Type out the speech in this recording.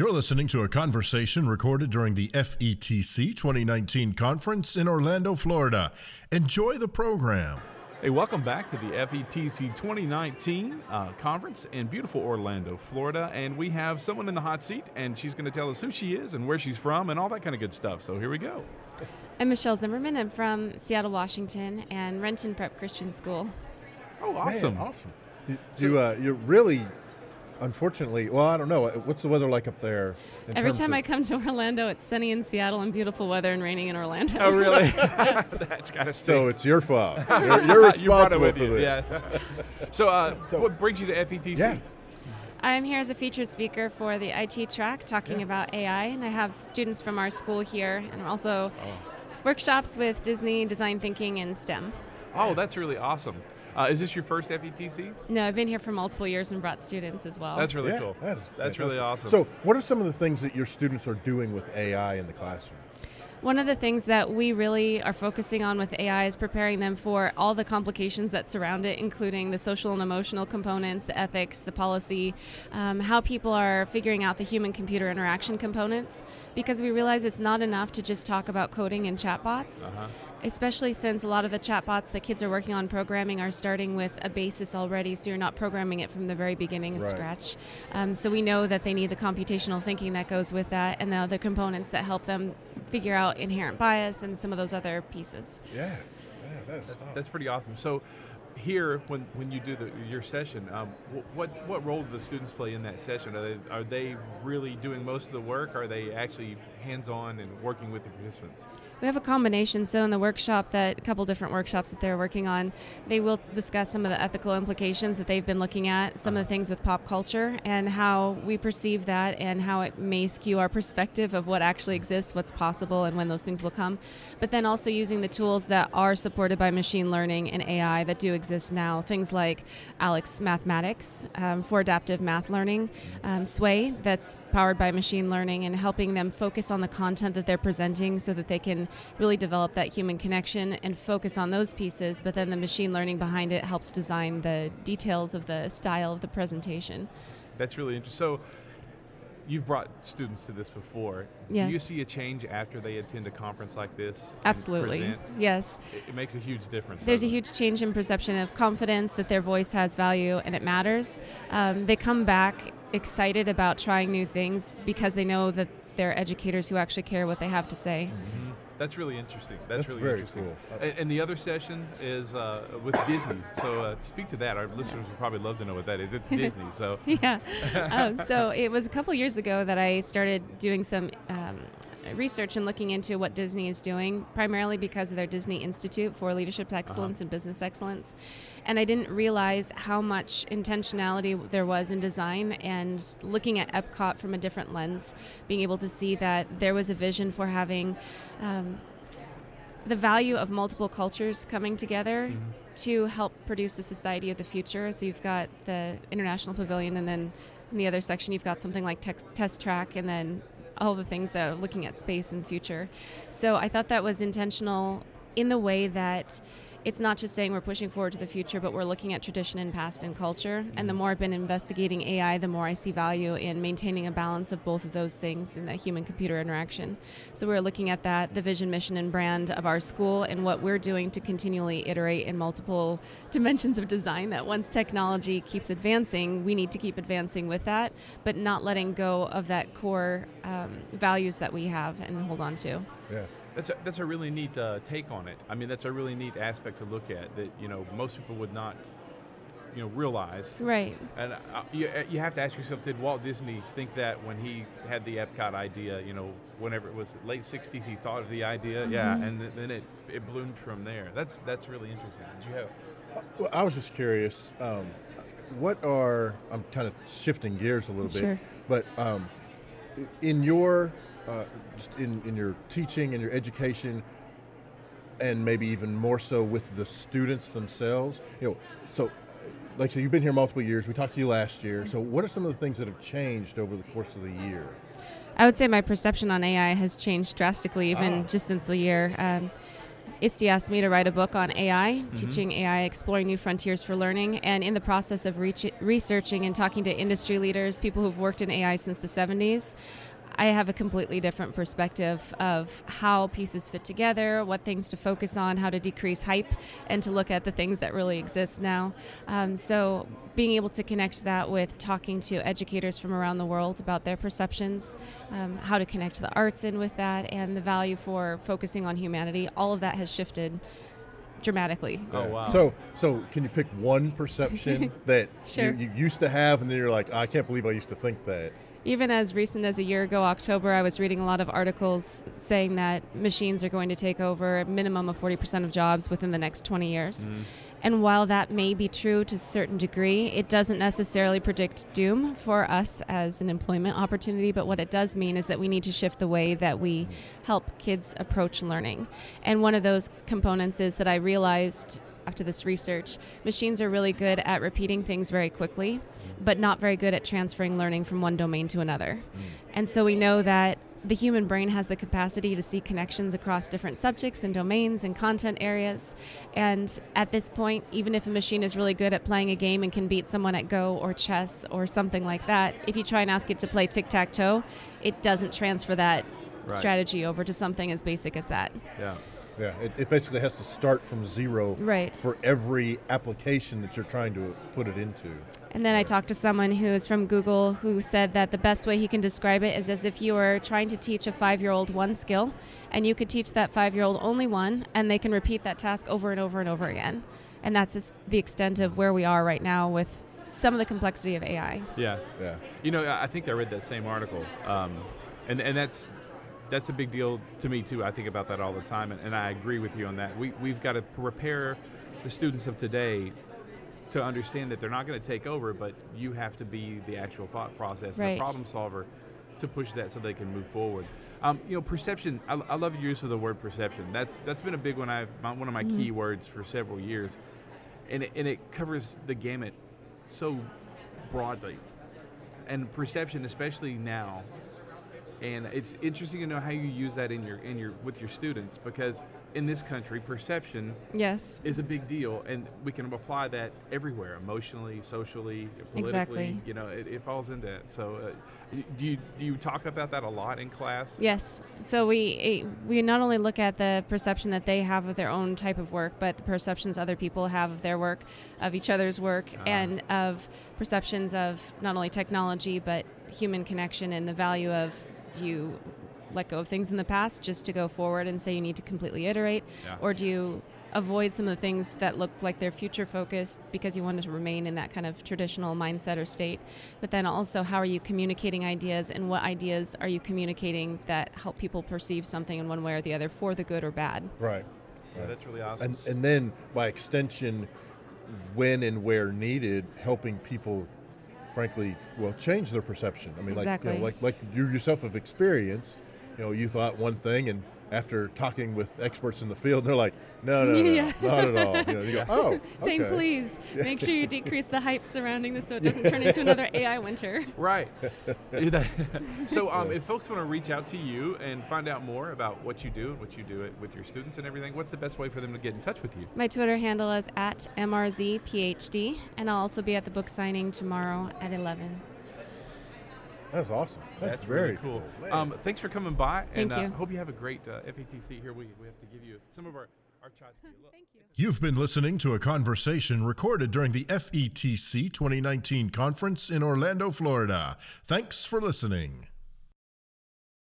You're listening to a conversation recorded during the FETC 2019 conference in Orlando, Florida. Enjoy the program. Hey, welcome back to the FETC 2019 uh, conference in beautiful Orlando, Florida. And we have someone in the hot seat, and she's going to tell us who she is and where she's from and all that kind of good stuff. So here we go. I'm Michelle Zimmerman. I'm from Seattle, Washington, and Renton Prep Christian School. Oh, awesome. Man, awesome. You, you, uh, you're really unfortunately, well, I don't know. What's the weather like up there? Every time I come to Orlando, it's sunny in Seattle and beautiful weather and raining in Orlando. Oh, really? That's got to So it's your fault. You're, you're responsible you for you. this. Yes. so, uh, so, what brings you to FETC? Yeah. I'm here as a featured speaker for the IT track talking Yeah. about AI, and I have students from our school here and also workshops with Disney, design thinking, and STEM. Oh, that's really awesome. Uh, is this your first FETC? No, I've been here for multiple years and brought students as well. That's really yeah, cool. that is That's really awesome. So, what are some of the things that your students are doing with AI in the classroom? One of the things that we really are focusing on with AI is preparing them for all the complications that surround it, including the social and emotional components, the ethics, the policy, um, how people are figuring out the human computer interaction components. Because we realize it's not enough to just talk about coding and chatbots. Uh-huh. Especially since a lot of the chatbots that kids are working on programming are starting with a basis already, so you're not programming it from the very beginning of Right. scratch. Um, so we know that they need the computational thinking that goes with that and the other components that help them figure out inherent bias and some of those other pieces. Yeah, yeah, that's That- That's pretty awesome. So, here, when, when you do the, your session, um, what what role do the students play in that session? Are they are they really doing most of the work? Are they actually hands on and working with the participants? We have a combination. So in the workshop that a couple different workshops that they're working on, they will discuss some of the ethical implications that they've been looking at, some of the things with pop culture and how we perceive that and how it may skew our perspective of what actually exists, what's possible and when those things will come. But then also using the tools that are supported by machine learning and AI that do exist now, things like ALEKS Mathematics um, for adaptive math learning, um, Sway that's powered by machine learning and helping them focus on the content that they're presenting so that they can really develop that human connection and focus on those pieces. But then the machine learning behind it helps design the details of the style of the presentation. That's really interesting. So, you've brought students to this before. Yes. Do you see a change after they attend a conference like this? Absolutely. Yes. It, it makes a huge difference. There's a it? huge change in perception of confidence that their voice has value and it matters. Um, they come back excited about trying new things because they know that they're educators who actually care what they have to say. Mhm. That's really interesting. That's, That's really very interesting. cool. And, and the other session is uh, with Disney. So uh, speak to that. Our listeners would probably love to know what that is. It's Disney. So yeah. Um, so it was a couple years ago that I started doing some um, research and looking into what Disney is doing, primarily because of their Disney Institute for Leadership Excellence and Business Excellence. And I didn't realize how much intentionality there was in design and looking at Epcot from a different lens, being able to see that there was a vision for having. Um, the value of multiple cultures coming together to help produce a society of the future. So you've got the International Pavilion, and then in the other section, you've got something like Test Track, and then all the things that are looking at space in the future. So I thought that was intentional in the way that it's not just saying we're pushing forward to the future, but we're looking at tradition and past and culture. And the more I've been investigating AI, the more I see value in maintaining a balance of both of those things in that human computer interaction. So we're looking at that, the vision, mission, and brand of our school, and what we're doing to continually iterate in multiple dimensions of design. That once technology keeps advancing, we need to keep advancing with that, but not letting go of that core um, values that we have and hold on to. Yeah. That's a, that's a really neat uh, take on it. I mean, that's a really neat aspect to look at that you know most people would not you know realize. Right. And uh, you, uh, you have to ask yourself, did Walt Disney think that when he had the Epcot idea, you know, whenever it was late 60s, he thought of the idea? Yeah, Mm-hmm. and th- then it, it bloomed from there. That's that's really interesting. Did you have? Well, I was just curious. Um, what are I'm kind of shifting gears a little bit, but um, in your uh, just in in your teaching and your education, and maybe even more so with the students themselves, you know, so. Like I said, you've been here multiple years. We talked to you last year. So, what are some of the things that have changed over the course of the year? I would say my perception on AI has changed drastically, even Ah. just since the year. Um, ISTE asked me to write a book on AI, Mm-hmm. teaching AI, exploring new frontiers for learning. And in the process of researching and talking to industry leaders, people who've worked in AI since the 70s, I have a completely different perspective of how pieces fit together, what things to focus on, how to decrease hype, and to look at the things that really exist now. Um, so, being able to connect that with talking to educators from around the world about their perceptions, um, how to connect the arts in with that, and the value for focusing on humanity, all of that has shifted dramatically. Oh, wow. So, so can you pick one perception that Sure. you, you used to have, and then you're like, I can't believe I used to think that. Even as recent as a year ago, October, I was reading a lot of articles saying that machines are going to take over a minimum of 40% of jobs within the next 20 years. Mm-hmm. And while that may be true to a certain degree, it doesn't necessarily predict doom for us as an employment opportunity. But what it does mean is that we need to shift the way that we help kids approach learning. And one of those components is that I realized after this research, machines are really good at repeating things very quickly, but not very good at transferring learning from one domain to another. Mm. And so we know that the human brain has the capacity to see connections across different subjects and domains and content areas. And at this point, even if a machine is really good at playing a game and can beat someone at Go or chess or something like that, if you try and ask it to play tic tac toe, it doesn't transfer that Right. strategy over to something as basic as that. Yeah. Yeah, it, it basically has to start from zero Right. for every application that you're trying to put it into. And then I talked to someone who is from Google who said that the best way he can describe it is as if you were trying to teach a five year old one skill, and you could teach that five year old only one, and they can repeat that task over and over and over again. And that's just the extent of where we are right now with some of the complexity of AI. Yeah. Yeah. You know, I I think I read that same article, um, and and that's that's a big deal to me too. I think about that all the time, and, and I agree with you on that. We we've got to prepare the students of today to understand that they're not going to take over, but you have to be the actual thought process, and Right. the problem solver, to push that so they can move forward. Um, you know, perception. I, I love your use of the word perception. That's that's been a big one. I've my, one of my key words for several years, and it, and it covers the gamut so broadly and perception especially now and it's interesting to know how you use that in your in your with your students because in this country perception Yes. is a big deal and we can apply that everywhere emotionally socially politically Exactly. you know it, it falls into that so uh, do you do you talk about that a lot in class Yes. So we we not only look at the perception that they have of their own type of work, but the perceptions other people have of their work, of each other's work, and of perceptions of not only technology but human connection and the value of do you let go of things in the past just to go forward and say you need to completely iterate, Yeah. or do you avoid some of the things that look like they're future focused because you wanted to remain in that kind of traditional mindset or state? But then also how are you communicating ideas and what ideas are you communicating that help people perceive something in one way or the other for the good or bad? Right. Yeah, that's really awesome. And, and then by extension, when and where needed, helping people, frankly, well, change their perception. I mean, like, you know, like like you yourself have experienced. You know, you thought one thing, and after talking with experts in the field, they're like, no, no, no, no, Yeah. not at all. You know, you go, oh, saying okay. please make sure you decrease the hype surrounding this so it doesn't turn into another ai winter Right. So, um, if folks want to reach out to you and find out more about what you do, what you do it with your students and everything, what's the best way for them to get in touch with you? my twitter handle is at mrzphd and i'll also be at the book signing tomorrow at 11 That's awesome. That's, really very cool. Man. Um, thanks for coming by, and I uh, hope you have a great uh, FETC. Here we, we have to give you some of our our shots. for you. Look. thank you You've been listening to a conversation recorded during the FETC 2019 conference in Orlando, Florida. Thanks for listening.